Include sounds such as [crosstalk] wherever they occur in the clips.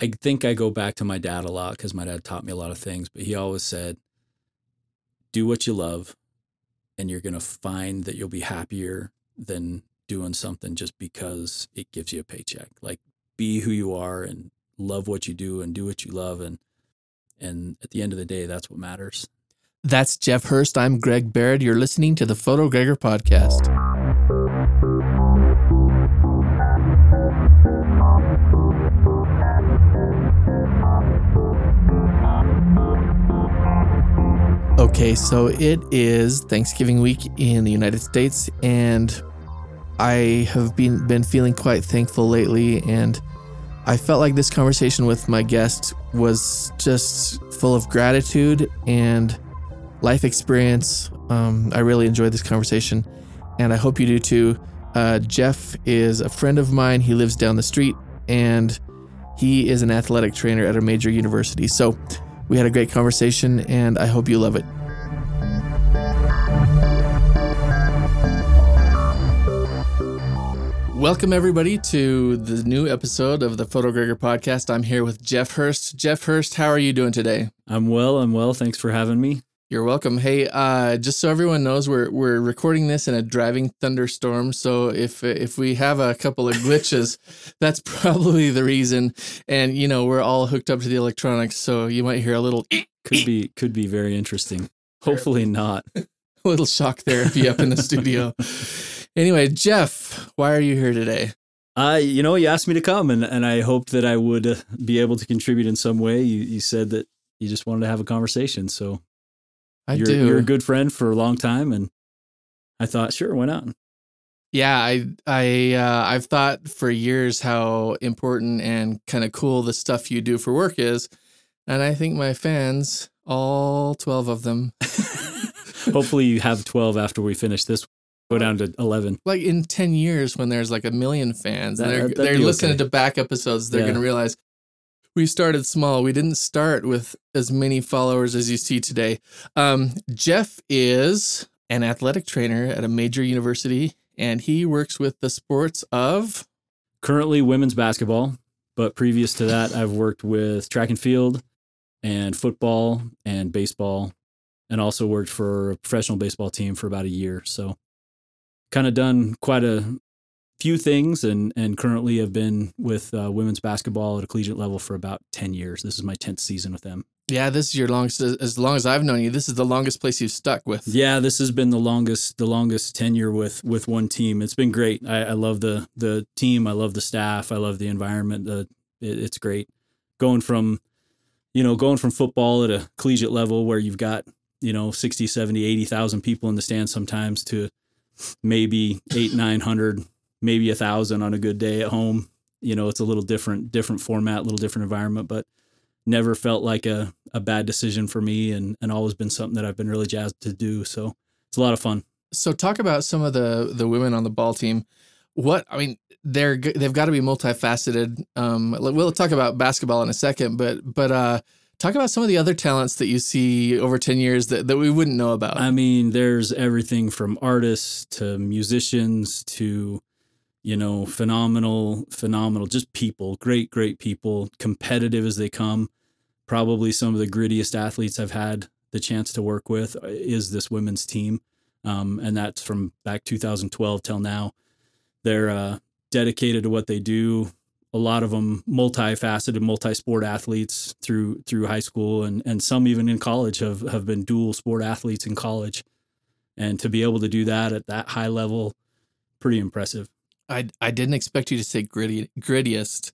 I think I go back to my dad a lot because my dad taught me a lot of things, but he always said, do what you love and you're going to find that you'll be happier than doing something just because it gives you a paycheck. Like be who you are and love what you do and do what you love and and at the end of the day that's what matters. That's Jeff Hurst. I'm Greg Barrett. You're listening to the Photo Gregor podcast. Okay, so it is Thanksgiving week in the United States, and I have been been feeling quite thankful lately, and I felt like this conversation with my guest was just full of gratitude and life experience. Um, I really enjoyed this conversation, and I hope you do too. Uh, Jeff is a friend of mine. He lives down the street, and he is an athletic trainer at a major university. So we had a great conversation, and I hope you love it. Welcome, everybody, to the new episode of the Photo Gregor podcast. I'm here with Jeff Hurst. Jeff Hurst, how are you doing today? I'm well. I'm well. Thanks for having me. You're welcome. Hey, uh, just so everyone knows, we're we're recording this in a driving thunderstorm. So if if we have a couple of glitches, [laughs] that's probably the reason. And you know, we're all hooked up to the electronics, so you might hear a little could be could be very interesting. Hopefully not. [laughs] a little shock therapy up in the studio. [laughs] Anyway, Jeff, why are you here today? Uh, you know, you asked me to come, and, and I hoped that I would uh, be able to contribute in some way. You, you said that you just wanted to have a conversation, so I you're, do. You're a good friend for a long time, and I thought, sure, why not? Yeah, I I uh, I've thought for years how important and kind of cool the stuff you do for work is, and I think my fans, all twelve of them, [laughs] Hopefully, you have twelve after we finish this go down to 11 like in 10 years when there's like a million fans and they're, they're listening okay. to back episodes they're Yeah. going to realize we started small we didn't start with as many followers as you see today um, jeff is an athletic trainer at a major university and he works with the sports of currently women's basketball but previous to that i've worked with track and field and football and baseball and also worked for a professional baseball team for about a year so kind of done quite a few things and and currently have been with uh, women's basketball at a collegiate level for about 10 years this is my 10th season with them yeah this is your longest as long as i've known you this is the longest place you've stuck with Yeah, this has been the longest the longest tenure with with one team. It's been great. I, I love the the team. I love the staff. I love the environment. The it, it's great. Going from you know going from football at a collegiate level where you've got you know 60 70 80,000 people in the stands sometimes to maybe 8 900 maybe a thousand on a good day at home you know it's a little different different format a little different environment but never felt like a, a bad decision for me and, and always been something that I've been really jazzed to do. So it's a lot of fun. so talk about some of the the women on the ball team what i mean they're they've got to be multifaceted um we'll talk about basketball in a second but but uh talk about some of the other talents that you see over 10 years that, that we wouldn't know about I mean, there's everything from artists to musicians to, you know, phenomenal, phenomenal, just people, great, great people, competitive as they come. Probably some of the grittiest athletes I've had the chance to work with is this women's team. Um, and that's from back 2012 till now. They're uh, dedicated to what they do. A lot of them multifaceted, multi-sport athletes through through high school, and and some even in college have have been dual sport athletes in college. And to be able to do that at that high level, pretty impressive. i i didn't expect you to say gritty grittiest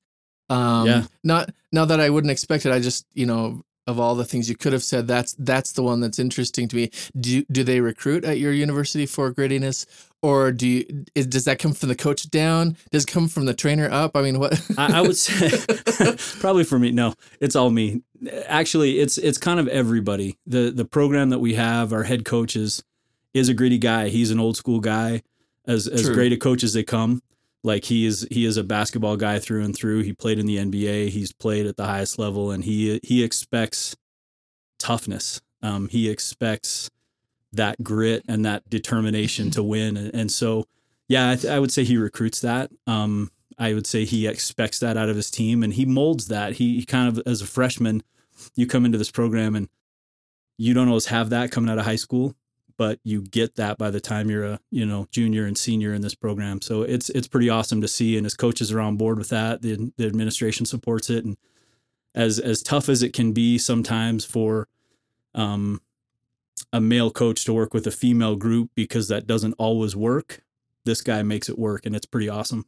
um Yeah. not not that i wouldn't expect it i just you know of all the things you could have said that's that's the one that's interesting to me do do they recruit at your university for grittiness or do you is, does that come from the coach down does it come from the trainer up i mean what I, I would say [laughs] probably for me. No, it's all me. Actually, it's it's kind of everybody. the The program that we have, our head coach is is a gritty guy. He's an old school guy, as as True. great a coach as they come. Like he is he is a basketball guy through and through. He played in the NBA. He's played at the highest level, and he he expects toughness. Um, he expects that grit and that determination to win, and, and so yeah, I, th- I would say he recruits that. Um, I would say he expects that out of his team and he molds that. He, he kind of, as a freshman, you come into this program and you don't always have that coming out of high school, but you get that by the time you're a, you know, junior and senior in this program. So it's, it's pretty awesome to see. And as coaches are on board with that. The, the administration supports it. And as, as tough as it can be sometimes for, um, a male coach to work with a female group because that doesn't always work. This guy makes it work and it's pretty awesome.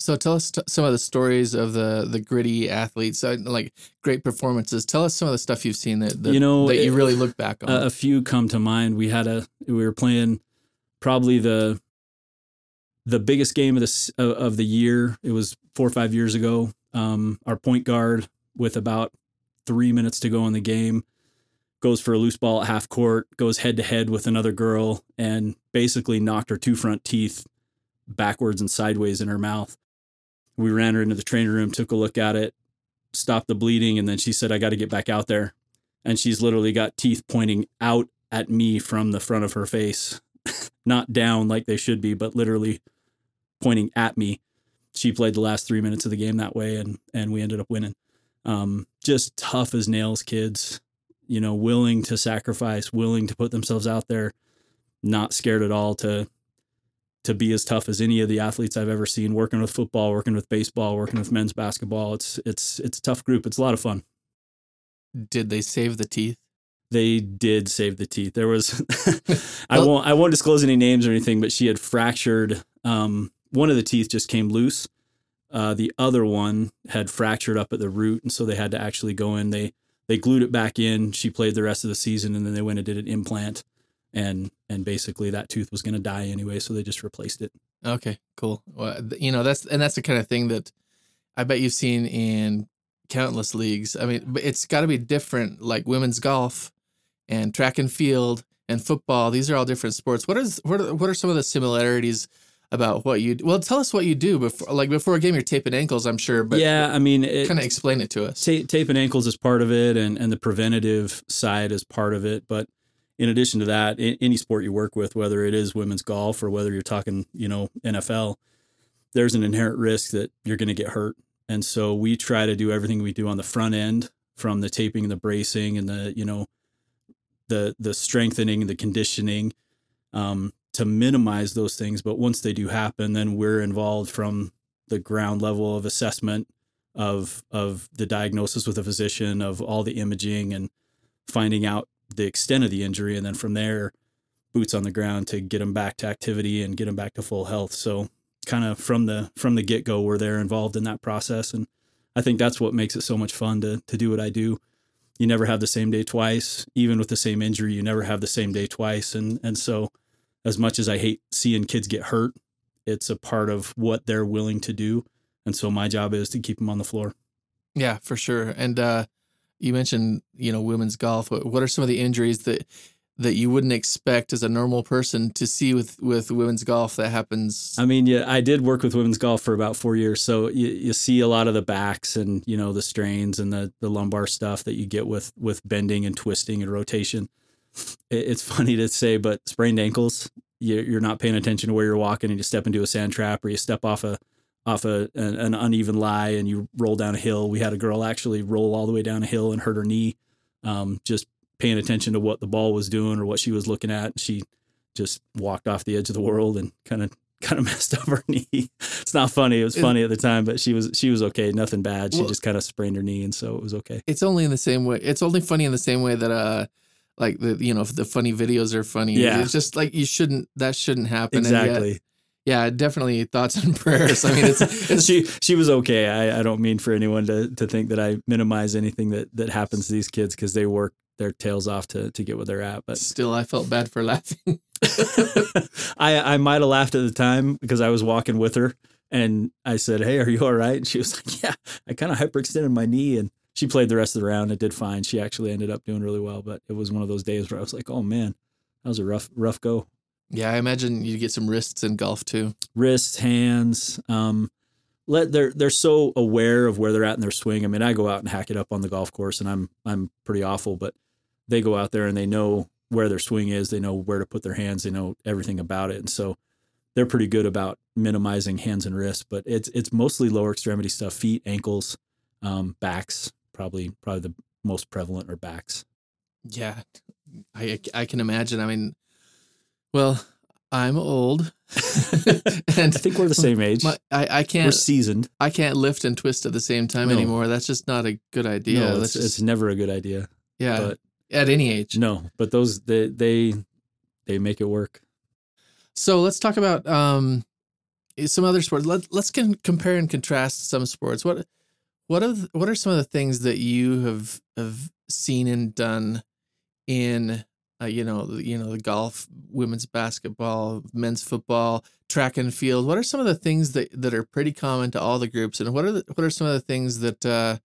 So tell us t- some of the stories of the the gritty athletes, uh, like great performances. Tell us some of the stuff you've seen that, that You know, that you really look back on. a, a few come to mind. We had a we were playing probably the the biggest game of of of the year. It was four or five years ago. Um, our point guard with about three minutes to go in the game goes for a loose ball at half court, goes head to head with another girl, and basically knocked her two front teeth backwards and sideways in her mouth. We ran her into the training room, took a look at it, stopped the bleeding, and then she said, "I got to get back out there." and she's literally got teeth pointing out at me from the front of her face, [laughs] not down like they should be, but literally pointing at me. She played the last three minutes of the game that way, and and we ended up winning. Um, just tough as nails, kids. You know, willing to sacrifice, willing to put themselves out there, not scared at all to to be as tough as any of the athletes I've ever seen. Working with football, working with baseball, working with men's basketball. It's it's it's a tough group. It's a lot of fun Did they save the teeth? they did save the teeth. There was [laughs] I Well- won't I won't disclose any names or anything, but she had fractured um one of the teeth just came loose. Uh the other one had fractured up at the root and so they had to actually go in. They they glued it back in. She played the rest of the season and then they went and did an implant and and basically that tooth was going to die anyway, so they just replaced it. Okay, cool. Well, you know that's and that's the kind of thing that I bet you've seen in countless leagues. I mean, it's got to be different, like women's golf and track and field and football. These are all different sports. What is what are, what are some of the similarities about what you? Well, tell us what you do before, like before a game. You're taping ankles, I'm sure, but yeah, I mean, kind of explain it to us. Ta- tape and ankles is part of it, and and the preventative side is part of it. But in addition to that, any sport you work with, whether it is women's golf or whether you're talking, you know, NFL, there's an inherent risk that you're going to get hurt. And so we try to do everything we do on the front end, from the taping and the bracing and the you know, the the strengthening and the conditioning, um, to minimize those things. But once they do happen, then we're involved from the ground level of assessment of of the diagnosis with a physician of all the imaging and finding out the extent of the injury and then from there boots on the ground to get them back to activity and get them back to full health so kind of from the from the get-go we're there involved in that process and i think that's what makes it so much fun to to do what i do you never have the same day twice even with the same injury you never have the same day twice and and so as much as i hate seeing kids get hurt it's a part of what they're willing to do and so my job is to keep them on the floor. Yeah, for sure. And uh, you mentioned, you know, women's golf. What, are some of the injuries that that you wouldn't expect as a normal person to see with with women's golf that happens? I mean, yeah, I did work with women's golf for about four years, so you, you see a lot of the backs and you know the strains and the the lumbar stuff that you get with with bending and twisting and rotation. It, it's [laughs] funny to say, but sprained ankles, you, you're not paying attention to where you're walking, and you step into a sand trap or you step off a off a an, an uneven lie and you roll down a hill. We had a girl actually roll all the way down a hill and hurt her knee, um, just paying attention to what the ball was doing or what she was looking at. She just walked off the edge of the world and kind of [laughs] kind of messed up her [laughs] knee. It's not funny. It was funny at the time, but she was she was okay. Nothing bad. She Well- just kind of sprained her knee, and so it was okay. It's only in the same way. It's only funny in the same way that uh, like the you know the funny videos are funny. Yeah. it's just like you shouldn't. That shouldn't happen. And yet- Exactly. Yeah, definitely thoughts and [laughs] prayers. I mean, it's, it's she she was okay. I, I don't mean for anyone to to think that I minimize anything that that happens to these kids because they work their tails off to to get where they're at. But still, I felt bad for laughing. [laughs] [laughs] I I might have laughed at the time because I was walking with her and I said, "Hey, are you all right?" And she was like, "Yeah, I kind of hyperextended my knee." And she played the rest of the round. It did fine. She actually ended up doing really well. But it was one of those days where I was like, "Oh man, that was a rough rough go." Yeah, I imagine you get some wrists in golf too. Wrists, hands. Um, let they're they're so aware of where they're at in their swing. I mean, I go out and hack it up on the golf course, and I'm I'm pretty awful, but they go out there and they know where their swing is. They know where to put their hands. They know everything about it, and so they're pretty good about minimizing hands and wrists, but it's it's mostly lower extremity stuff, feet, ankles, um, backs, probably probably the most prevalent are backs. Yeah, I I can imagine. I mean, well, I'm old, and [laughs] I think we're the [laughs] same age. My, I I can't. We're seasoned. I can't lift and twist at the same time no. anymore. That's just not a good idea. No, it's, just, it's never a good idea. Yeah, but at any age. No, but those they they they make it work. So let's talk about um some other sports. Let let's can compare and contrast some sports. What what are what are some of the things that you have have seen and done in uh, you know you know the golf, women's basketball, men's football, track and field? What are some of the things that that are pretty common to all the groups, and what are the, what are some of the things that uh,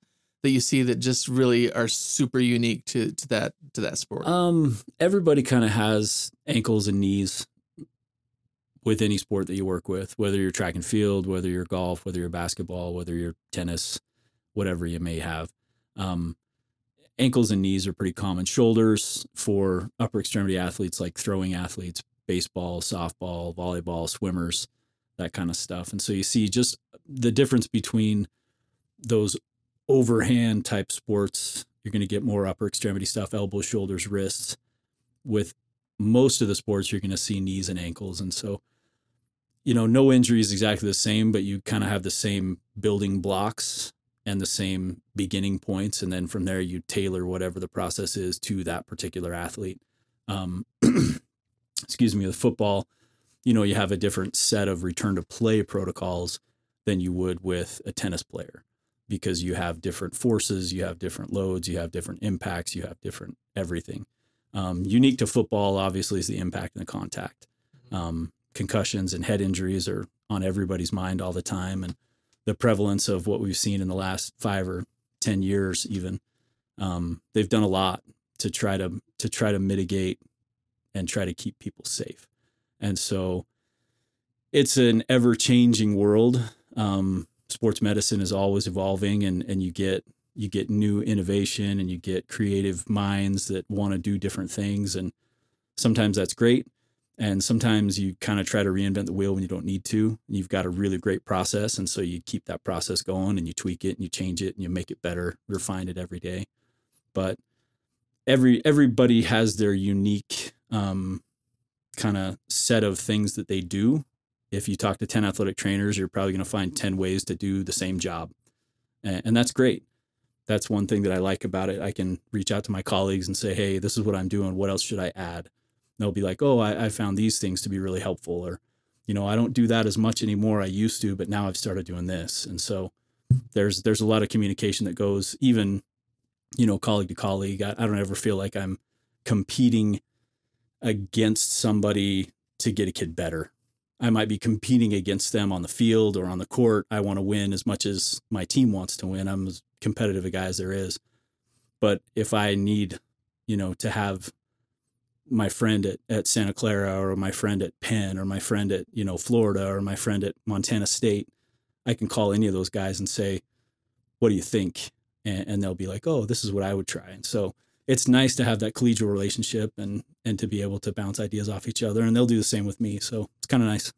that you see that just really are super unique to to that to that sport? Um, everybody kind of has ankles and knees with any sport that you work with, whether you're track and field, whether you're golf, whether you're basketball, whether you're tennis, whatever you may have. Um, ankles and knees are pretty common. Shoulders for upper extremity athletes like throwing athletes, baseball, softball, volleyball, swimmers, that kind of stuff. And so you see just the difference between those overhand type sports. You're going to get more upper extremity stuff, elbows, shoulders, wrists. With most of the sports, you're going to see knees and ankles. And so you know, no injury is exactly the same, but you kind of have the same building blocks and the same beginning points. And then from there, you tailor whatever the process is to that particular athlete. Um, [clears throat] excuse me, with football, you know, you have a different set of return to play protocols than you would with a tennis player because you have different forces, you have different loads, you have different impacts, you have different everything. Um, unique to football, obviously, is the impact and the contact. Mm-hmm. Um, concussions and head injuries are on everybody's mind all the time, and the prevalence of what we've seen in the last five or ten years, even um, they've done a lot to try to to try to mitigate and try to keep people safe. And so it's an ever changing world. Um, sports medicine is always evolving, and and you get you get new innovation and you get creative minds that want to do different things, and sometimes that's great. And sometimes you kind of try to reinvent the wheel when you don't need to. You've got a really great process. And so you keep that process going and you tweak it and you change it and you make it better, refine it every day. But every everybody has their unique um, kind of set of things that they do. If you talk to 10 athletic trainers, you're probably going to find 10 ways to do the same job. And, and that's great. That's one thing that I like about it. I can reach out to my colleagues and say, hey, this is what I'm doing. What else should I add? They'll be like, oh, I, I found these things to be really helpful, or you know, I don't do that as much anymore. I used to, but now I've started doing this, and so there's there's a lot of communication that goes even, you know, colleague to colleague. I, I don't ever feel like I'm competing against somebody to get a kid better. I might be competing against them on the field or on the court. I want to win as much as my team wants to win. I'm as competitive a guy as there is. But if I need, you know, to have my friend at, at Santa Clara or my friend at Penn or my friend at, you know, Florida or my friend at Montana State, I can call any of those guys and say, what do you think? And, and they'll be like, oh, this is what I would try. And so it's nice to have that collegial relationship and, and to be able to bounce ideas off each other. And they'll do the same with me. So it's kind of nice.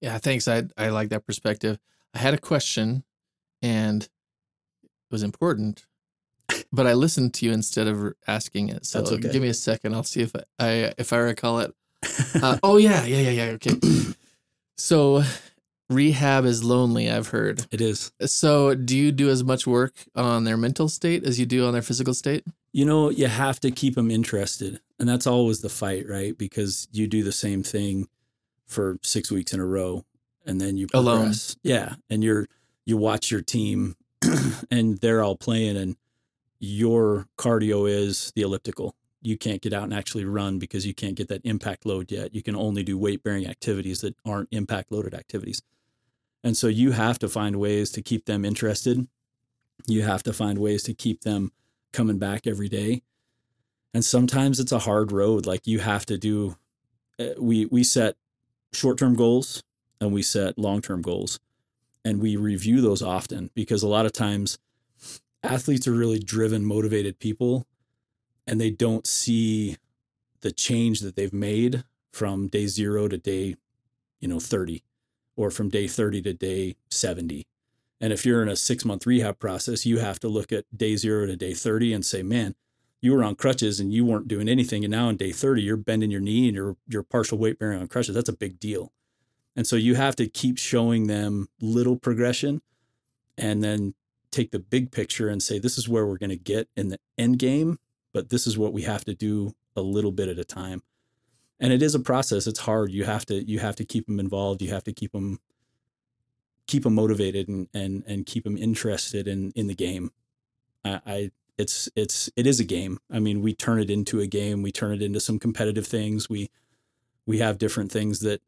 Yeah, thanks. I, I like that perspective. I had a question and it was important but I listened to you instead of asking it. So okay. give me a second. I'll see if I, I if I recall it. [laughs] Uh, oh yeah, yeah, yeah, yeah. Okay. so rehab is lonely. I've heard it is. So do you do as much work on their mental state as you do on their physical state? You know, you have to keep them interested, and that's always the fight, right? Because you do the same thing for six weeks in a row, and then you progress. alone. Yeah, and you're you watch your team, [clears throat] and they're all playing and your cardio is the elliptical. You can't get out and actually run because you can't get that impact load yet. You can only do weight bearing activities that aren't impact loaded activities. And so you have to find ways to keep them interested. You have to find ways to keep them coming back every day. And sometimes it's a hard road. Like you have to do, eh, we, we set short term goals and we set long term goals. And we review those often because a lot of times athletes are really driven, motivated people, and they don't see the change that they've made from day zero to day you know 30 or from day 30 to day 70 and if you're in a six month rehab process you have to look at day zero to day 30 and say man you were on crutches and you weren't doing anything and now on day 30 you're bending your knee and you're you're partial weight bearing on crutches. That's a big deal. And so you have to keep showing them little progression and then take the big picture and say this is where we're going to get in the end game but this is what we have to do a little bit at a time. And it is a process it's hard you have to you have to keep them involved you have to keep them keep them motivated and and and keep them interested in in the game. I, I it's it's it is a game. I mean we turn it into a game we turn it into some competitive things we we have different things that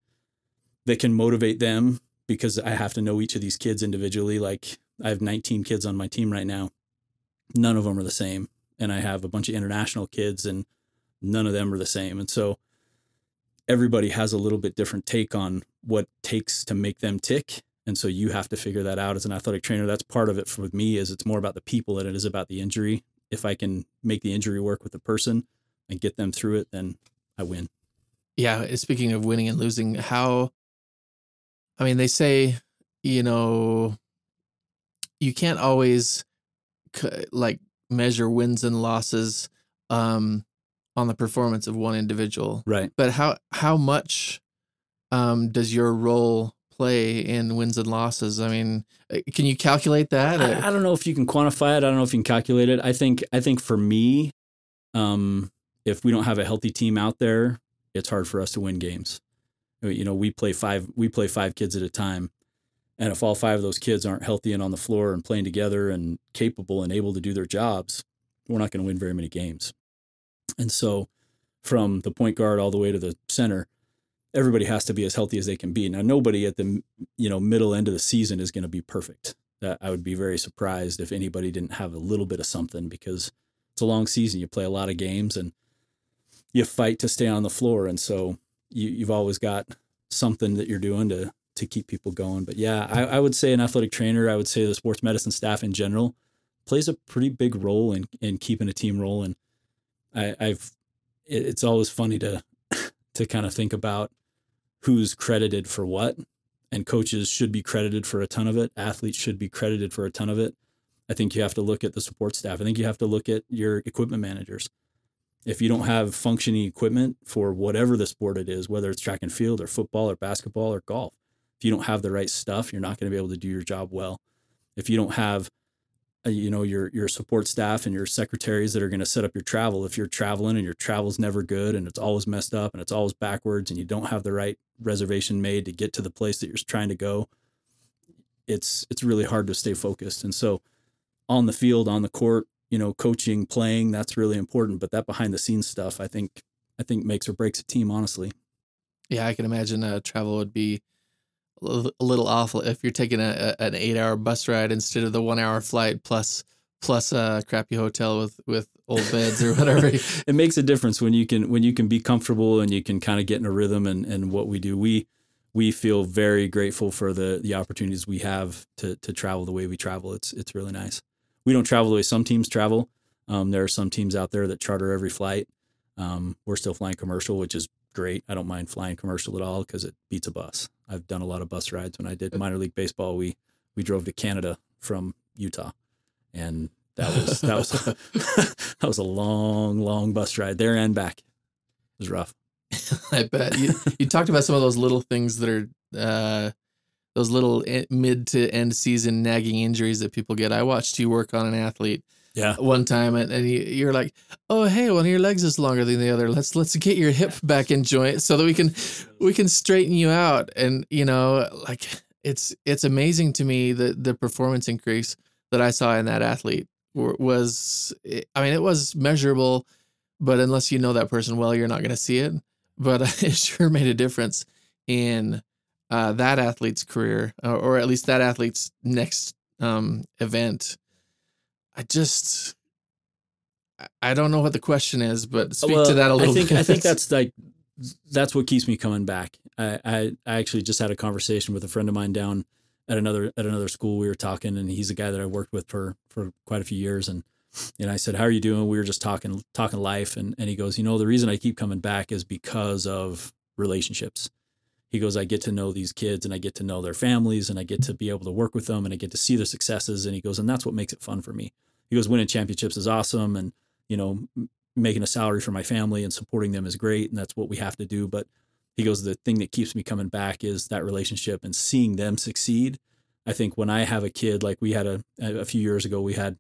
that can motivate them because i have to know each of these kids individually like i have 19 kids on my team right now. None of them are the same and i have a bunch of international kids and none of them are the same. And so everybody has a little bit different take on what takes to make them tick and so you have to figure that out as an athletic trainer. That's part of it for me is it's more about the people than it is about the injury. If i can make the injury work with the person and get them through it then i win. Yeah, speaking of winning and losing, how I mean, they say, you know, you can't always like measure wins and losses um on the performance of one individual. right But how how much um does your role play in wins and losses? I mean, uh, can you calculate that? I, I don't know if you can quantify it. I don't know if you can calculate it. I think I think for me, um, if we don't have a healthy team out there, it's hard for us to win games. You know, we play five we play five kids at a time. And if all five of those kids aren't healthy and on the floor and playing together and capable and able to do their jobs, we're not going to win very many games. And so from the point guard all the way to the center, everybody has to be as healthy as they can be. Now nobody at the you know middle end of the season is going to be perfect. That I would be very surprised if anybody didn't have a little bit of something because it's a long season. You play a lot of games and you fight to stay on the floor, and so you, you've always got something that you're doing to to keep people going. But yeah, I, I would say an athletic trainer, I would say the sports medicine staff in general plays a pretty big role in in keeping a team rolling. I, I've it, it's always funny to [coughs] to kind of think about who's credited for what and coaches should be credited for a ton of it athletes should be credited for a ton of it i think you have to look at the support staff i think you have to look at your equipment managers if you don't have functioning equipment for whatever the sport it is whether it's track and field or football or basketball or golf if you don't have the right stuff you're not going to be able to do your job well. If you don't have uh, you know your your support staff and your secretaries that are going to set up your travel if you're traveling and your travel's never good and it's always messed up and it's always backwards and you don't have the right reservation made to get to the place that you're trying to go it's it's really hard to stay focused. And so on the field on the court you know coaching playing that's really important but that behind the scenes stuff i think i think makes or breaks a team honestly. Yeah, I can imagine uh, travel would be a little- awful if you're taking a, a an eight hour bus ride instead of the one hour flight plus plus a crappy hotel with with old beds or whatever. [laughs] it makes a difference when you can when you can be comfortable and you can kind of get in a rhythm and and what we do. We we feel very grateful for the the opportunities we have to to travel the way we travel. It's it's really nice. We don't travel the way some teams travel. Um, there are some teams out there that charter every flight. Um, we're still flying commercial which is great i don't mind flying commercial at all because it beats a bus i've done a lot of bus rides when i did minor league baseball we we drove to canada from utah and that [laughs] was that was [laughs] that was a long, long bus ride there and back. It was rough. [laughs] I bet you, you talked about some of those little things that are uh, those little e- mid to end season nagging injuries that people get. I watched you work on an athlete Yeah, one time, and, and you, you're like, "Oh, hey, one of your legs is longer than the other. Let's let's get your hip [laughs] back in joint so that we can we can straighten you out." And you know, like it's it's amazing to me that the performance increase that I saw in that athlete was. I mean, it was measurable, but unless you know that person well, you're not going to see it. But [laughs] it sure made a difference in uh, that athlete's career, or, or at least that athlete's next um, event. I just, I- don't know what the question is, but uh, speak Well, to that a little. I think bit. I think [laughs] that's like that's what keeps me coming back. I, I I actually just had a conversation with a friend of mine down at another at another school. We were talking, and he's a guy that I worked with for for quite a few years, and and I said, "How are you doing?" We were just talking talking life, and and he goes, "You know, the reason I keep coming back is because of relationships." He goes, I get to know these kids and I get to know their families and I get to be able to work with them and I get to see their successes. And he goes, and that's what makes it fun for me. He goes, winning championships is awesome. And, you know, making a salary for my family and supporting them is great. And that's what we have to do. But he goes, the thing that keeps me coming back is that relationship and seeing them succeed. I think when I have a kid, like we had a, a few years ago, we had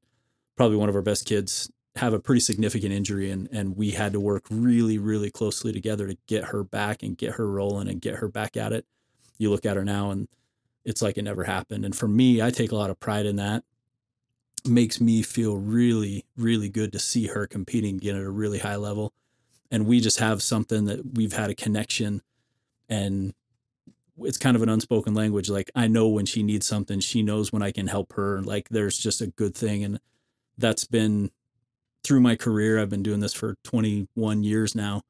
probably one of our best kids have a pretty significant injury and and we had to work really really closely together to get her back and get her rolling and get her back at it. You look at her now and it's like it never happened. And for me i take a lot of pride in that. It makes me feel really really good to see her competing again at a really high level. And we just have something that we've had a connection and it's kind of an unspoken language like i know when she needs something. She knows when i can help her. Like there's just a good thing and that's been through my career, I've been doing this for 21 years now.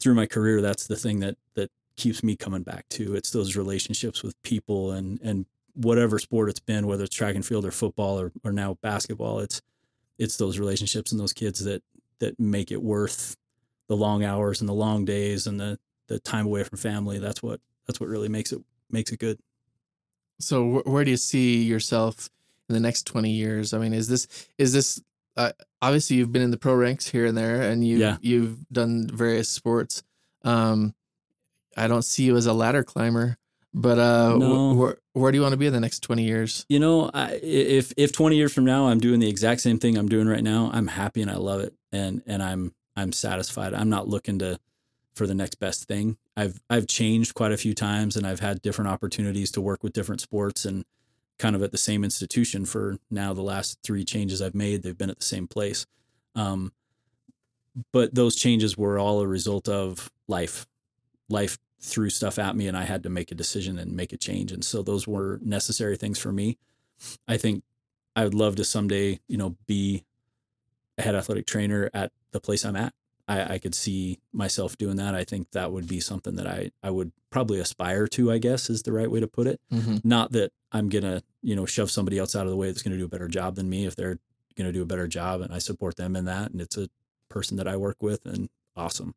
Through my career, that's the thing that that keeps me coming back to. It's those relationships with people and and whatever sport it's been, whether it's track and field or football or, or now basketball, it's it's those relationships and those kids that that make it worth the long hours and the long days and the the time away from family. That's what that's what really makes it makes it good. So where do you see yourself in the next 20 years? I mean, is this is this uh, obviously you've been in the pro ranks here and there, and you Yeah. you've done various sports. Um, I don't see you as a ladder climber, but uh, wh- No. where where do you want to be in the next twenty years? You know, I, if if 20 years from now I'm doing the exact same thing I'm doing right now, I'm happy and I love it and and I'm I'm satisfied. I'm not looking to for the next best thing. I've I've changed quite a few times and I've had different opportunities to work with different sports and kind of at the same institution for now the last 3 changes I've made, they've been at the same place. Um but those changes were all a result of life. Life threw stuff at me and I had to make a decision and make a change. And so those were necessary things for me. I think I would love to someday, you know, be a head athletic trainer at the place I'm at. I, I could see myself doing that. I think that would be something that I, I would probably aspire to, I guess is the right way to put it. Mm-hmm. Not that I'm going to, you know, shove somebody else out of the way that's going to do a better job than me if they're going to do a better job and I support them in that. And it's a person that I work with and awesome.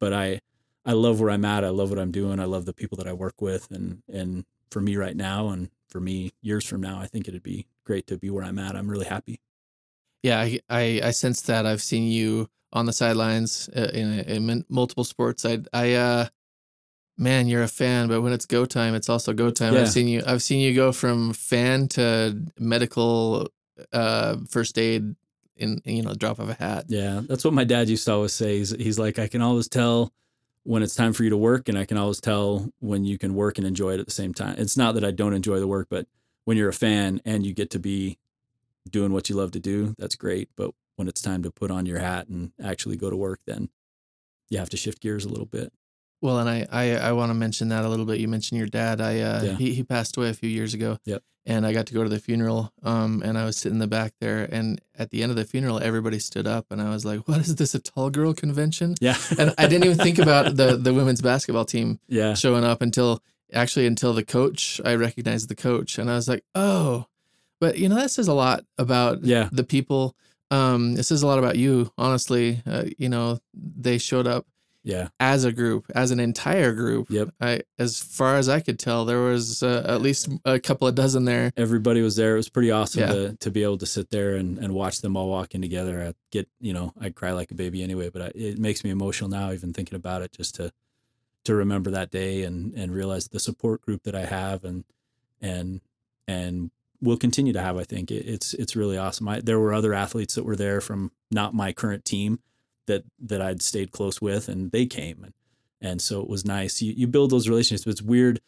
But I, I love where I'm at. I love what I'm doing. I love the people that I work with. And, and for me right now, and for me years from now, I think it'd be great to be where I'm at. I'm really happy. Yeah, I, I I sense that. I've seen you on the sidelines uh, in, in multiple sports. I I uh, man, you're a fan, but when it's go time, it's also go time. Yeah. I've seen you. I've seen you go from fan to medical uh, first aid in you know drop of a hat. Yeah. That's what my dad used to always say. He's, he's like, I can always tell when it's time for you to work and I can always tell when you can work and enjoy it at the same time. It's not that I don't enjoy the work, but when you're a fan and you get to be doing what you love to do, that's great. But when it's time to put on your hat and actually go to work, then you have to shift gears a little bit. Well, and I I, I want to mention that a little bit. You mentioned your dad. I uh, Yeah. he he passed away a few years ago. Yep. And I got to go to the funeral. Um, and I was sitting in the back there, and at the end of the funeral, everybody stood up, and I was like, "What is this? A tall girl convention?" Yeah. And I didn't even think about the the women's basketball team [laughs] yeah. showing up until actually until the coach. I recognized the coach, and I was like, "Oh." But you know that says a lot about Yeah. the people. Um, it says a lot about you, honestly. Uh, you know, they showed up Yeah. as a group, as an entire group. Yep. I, as far as I could tell, there was uh, at least a couple of dozen there. everybody was there. It was pretty awesome Yeah. to to be able to sit there and, and watch them all walk in together. I get you know I'd cry like a baby anyway, but I, it makes me emotional now even thinking about it just to to remember that day and and realize the support group that I have and and and will continue to have. I think it, it's it's really awesome. I, there were other athletes that were there from not my current team that that I'd stayed close with, and they came and and so it was nice. You you build those relationships. It's weird.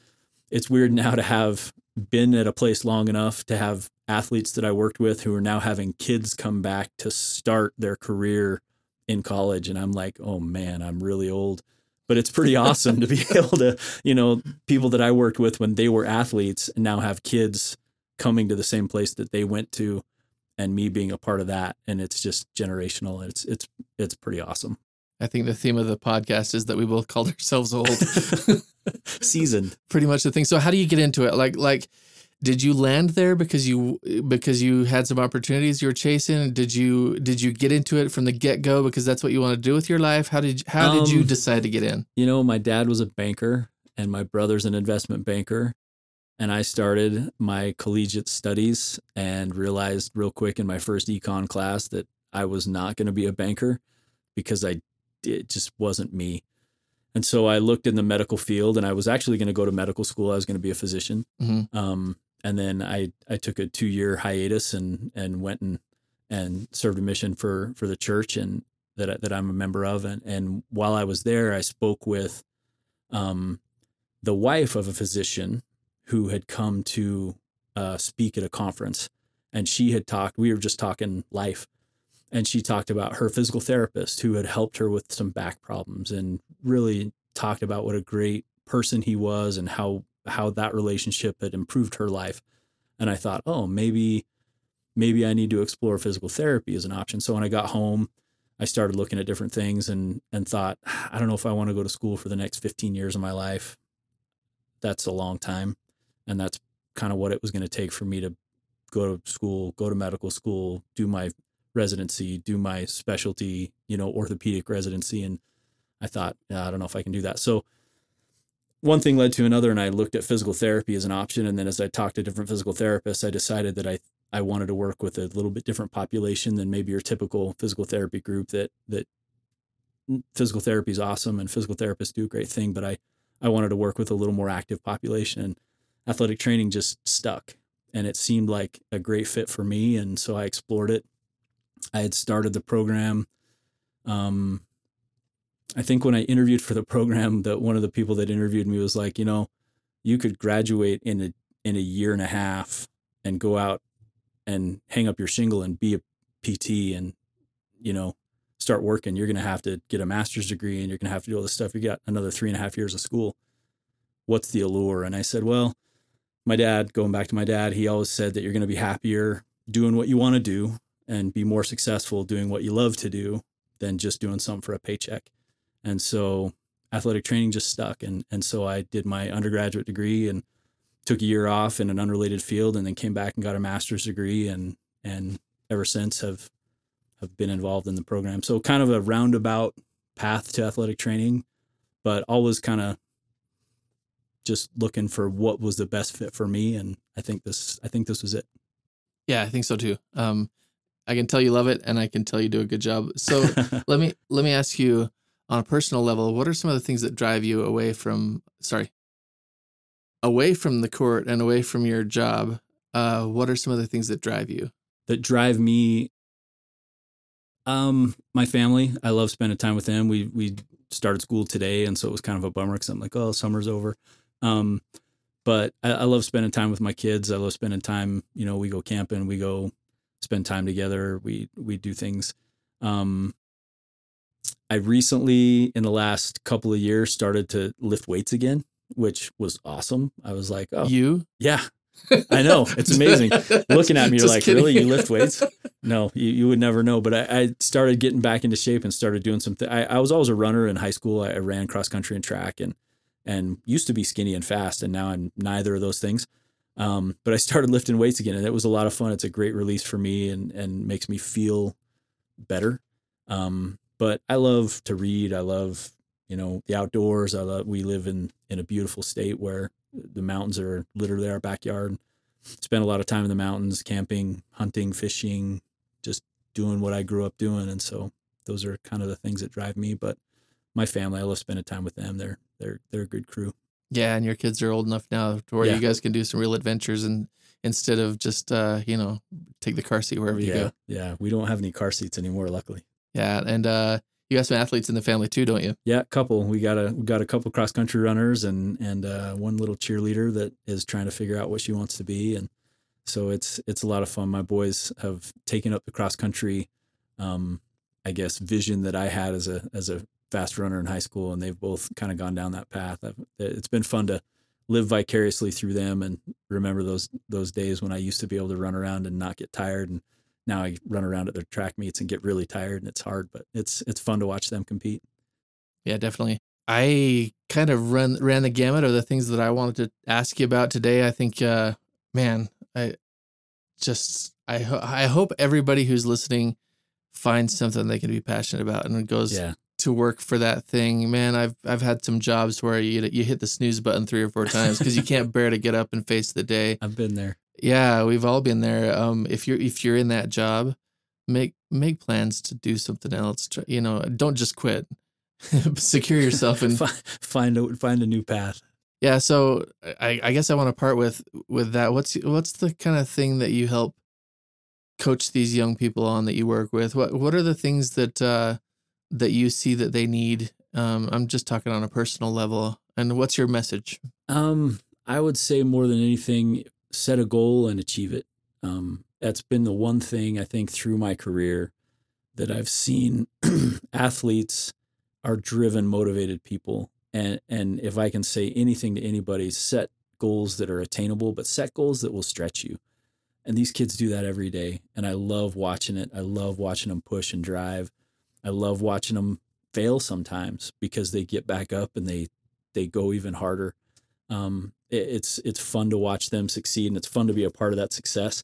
It's weird now to have been at a place long enough to have athletes that I worked with who are now having kids come back to start their career in college. And I'm like, oh man, I'm really old. But it's pretty awesome to be [laughs] able to, you know, people that I worked with when they were athletes and now have kids coming to the same place that they went to and me being a part of that. And it's just generational. It's it's it's pretty awesome. I think the theme of the podcast is that we both called [laughs] ourselves old. [laughs] Seasoned. [laughs] Pretty much the thing. So how do you get into it? Like like did you land there because you because you had some opportunities you were chasing? Did you did you get into it from the get go because that's what you want to do with your life? How did how did you Um, decide to get in? You know, my dad was a banker and my brother's an investment banker. And I started my collegiate studies and realized real quick in my first econ class that I was not going to be a banker because I it just wasn't me. And so I looked in the medical field and I was actually going to go to medical school. I was going to be a physician. Mhm. Um, and then I, I took a two year hiatus and, and went and, and served a mission for, for the church and that, I, that I'm a member of. And, and while I was there, I spoke with, um, the wife of a physician who had come to, uh, speak at a conference and she had talked, we were just talking life and she talked about her physical therapist who had helped her with some back problems and really talked about what a great person he was and how how that relationship had improved her life. And i thought oh maybe maybe i need to explore physical therapy as an option. So when i got home i started looking at different things and and thought i don't know if i want to go to school for the next 15 years of my life. That's a long time and that's kind of what it was going to take for me to go to school go to medical school do my residency, do my specialty, you know, orthopedic residency. And I thought, "Yeah, I don't know if I can do that. So one thing led to another, and I looked at physical therapy as an option. And then as I talked to different physical therapists, I decided that I I wanted to work with a little bit different population than maybe your typical physical therapy group. That that mm, physical therapy is awesome and physical therapists do a great thing, but I I wanted to work with a little more active population. Athletic training just stuck, and it seemed like a great fit for me. And so I explored it I had started the program. Um, I think when I interviewed for the program, that one of the people that interviewed me was like, you know, you could graduate in a in a year and a half and go out and hang up your shingle and be a PT and you know start working. You're going to have to get a master's degree and you're going to have to do all this stuff. You got another three and a half years of school. What's the allure? And I said, well, my dad, going back to my dad, he always said that you're going to be happier doing what you want to do and be more successful doing what you love to do than just doing something for a paycheck. And so athletic training just stuck. And, and so I did my undergraduate degree and took a year off in an unrelated field and then came back and got a master's degree and, and ever since have, have been involved in the program. So kind of a roundabout path to athletic training, but always kind of just looking for what was the best fit for me. And I think this, I think this was it. Yeah, I think so too. Um, I can tell you love it, and I can tell you do a good job. So [laughs] let me let me ask you on a personal level, what are some of the things that drive you away from sorry, away from the court and away from your job? Uh, what are some of the things that drive you? that drive me um my family i love spending time with them we we started school today and so it was kind of a bummer because i'm like oh summer's over um but I, I love spending time with my kids i love spending time you know we go camping we go spend time together we we do things um i recently in the last couple of years started to lift weights again which was awesome i was like oh You? yeah [laughs] I know. It's amazing. Looking at me, you're Just like, kidding. really? You lift weights? No, you, you would never know. But I, I started getting back into shape and started doing something. I, I was always a runner in high school. I, I ran cross country and track and and used to be skinny and fast. And now I'm neither of those things. Um, but I started [laughs] lifting weights again and it was a lot of fun. It's a great release for me and, and makes me feel better. Um, but I love to read. I love, you know, the outdoors. I love, we live in, in a beautiful state where the mountains are literally our backyard. Spend a lot of time in the mountains, camping, hunting, fishing, just doing what I grew up doing. And so those are kind of the things that drive me. But my family, I love spending time with them. They're they're they're a good crew. Yeah, and your kids are old enough now to where Yeah. you guys can do some real adventures and instead of just uh, you know, take the car seat wherever you yeah, go. yeah. We don't have any car seats anymore, luckily. Yeah, and uh, you got some athletes in the family too, don't you? Yeah, couple. We got a we got a couple cross country runners and and uh, one little cheerleader that is trying to figure out what she wants to be, and so it's it's a lot of fun. My boys have taken up the cross country, um, I guess, vision that I had as a as a fast runner in high school, and they've both kind of gone down that path. I've, it's been fun to live vicariously through them and remember those those days when I used to be able to run around and not get tired, and now I run around at their track meets and get really tired, and it's hard, but it's it's fun to watch them compete. Yeah, definitely. I kind of run ran the gamut of the things that I wanted to ask you about today. I think, uh, man, I just I ho- I hope everybody who's listening finds something they can be passionate about and it goes Yeah. To work for that thing, man, I've I've had some jobs where you you hit the snooze button three or four times because you can't bear to get up and face the day. I've been there. Yeah, we've all been there. Um, if you're if you're in that job, make make plans to do something else. Try- You know, don't just quit. [laughs] Secure yourself [laughs] and find a find a new path. yeah. So I, I guess I want to part with with that. What's what's the kind of thing that you help coach these young people on that you work with? What what are the things that uh, that you see that they need? Um, I'm just talking on a personal level. And what's your message? Um, I would say more than anything, set a goal and achieve it. Um, that's been the one thing I think through my career that I've seen [clears throat] athletes are driven, motivated people. And and if I can say anything to anybody, set goals that are attainable, but set goals that will stretch you. And these kids do that every day. And I love watching it. I love watching them push and drive. I love watching them fail sometimes because they get back up and they they go even harder. Um, it, it's it's fun to watch them succeed, and it's fun to be a part of that success.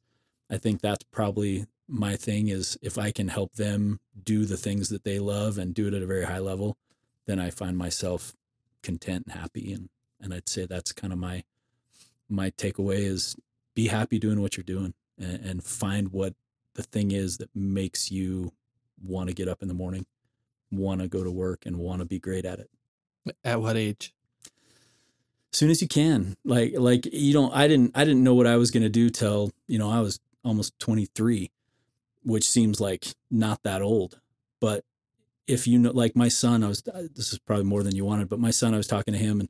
I think that's probably my thing is if I can help them do the things that they love and do it at a very high level, then I find myself content and happy. And and I'd say that's kind of my my takeaway is be happy doing what you're doing and, and find what the thing is that makes you want to get up in the morning, want to go to work, and want to be great at it. At what age? As soon as you can. Like like you don't i didn't i didn't know what i was going to do till you know i was almost 23 which seems like not that old. But if you know like my son i was uh, this is probably more than you wanted but my son i was talking to him and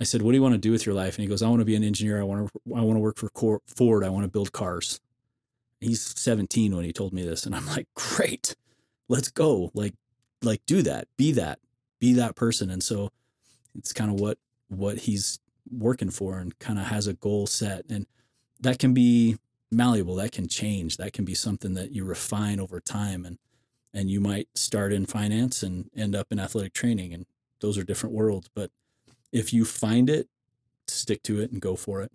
i said what do you want to do with your life? And he goes i want to be an engineer. I want to i want to work for ford. I want to build cars. He's 17 when he told me this and i'm like great let's go like like do that be that be that person and so it's kind of what what he's working for and kind of has a goal set and that can be malleable that can change that can be something that you refine over time and and you might start in finance and end up in athletic training and those are different worlds but if you find it stick to it and go for it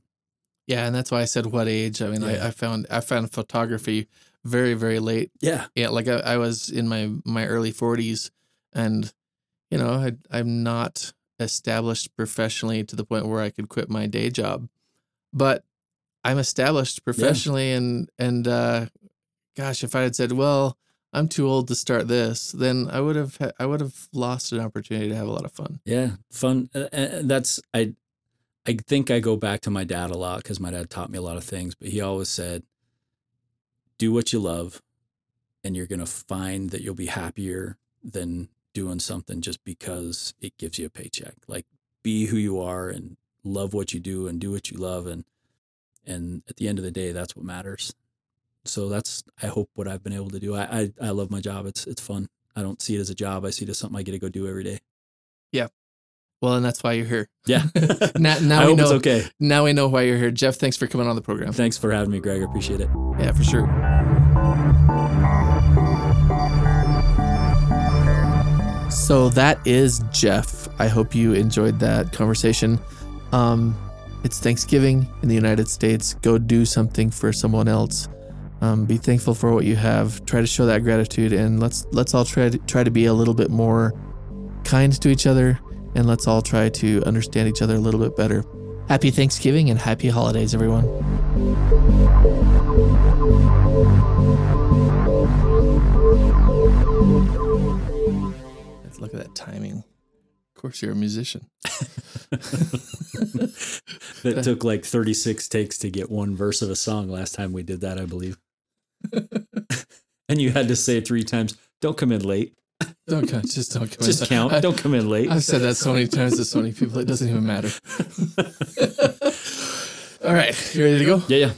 Yeah, and that's why I said what age. I mean, Yeah. I, I found I found photography very very late. yeah Yeah, like I, I was in my my early forties, and you know I, I'm not established professionally to the point where I could quit my day job, but I'm established professionally, and and uh, gosh, if I had said, well, I'm too old to start this, then I would have ha- I would have lost an opportunity to have a lot of fun. Yeah, fun. Uh, uh, that's I. I think I go back to my dad a lot because my dad taught me a lot of things. But he always said, "Do what you love, and you're gonna find that you'll be happier than doing something just because it gives you a paycheck. Like, be who you are and love what you do and do what you love, and and at the end of the day, that's what matters. So that's I hope what I've been able to do. I I, I love my job. It's it's fun. I don't see it as a job. I see it as something I get to go do every day. Well, and that's why you're here. Yeah. [laughs] now, [laughs] now I we hope know. it's okay. Now we know why you're here, Jeff. Thanks for coming on the program. Thanks for having me, Greg. I appreciate it. Yeah, for sure. So that is Jeff. I hope you enjoyed that conversation. Um, it's Thanksgiving in the United States. Go do something for someone else. Um, be thankful for what you have. Try to show that gratitude, and let's let's all try to try to be a little bit more kind to each other, and let's all try to understand each other a little bit better. Happy Thanksgiving and happy holidays, everyone. Let's look at that timing. Of course, you're a musician. [laughs] [laughs] That took like 36 takes to get one verse of a song last time we did that, I believe. [laughs] and you had to say three times. Don't come in late. Don't come, Just don't come. Just count. I, Don't come in late. I've said that so many times to so many people. It doesn't even matter. [laughs] All right, you ready to go? Yeah, yeah.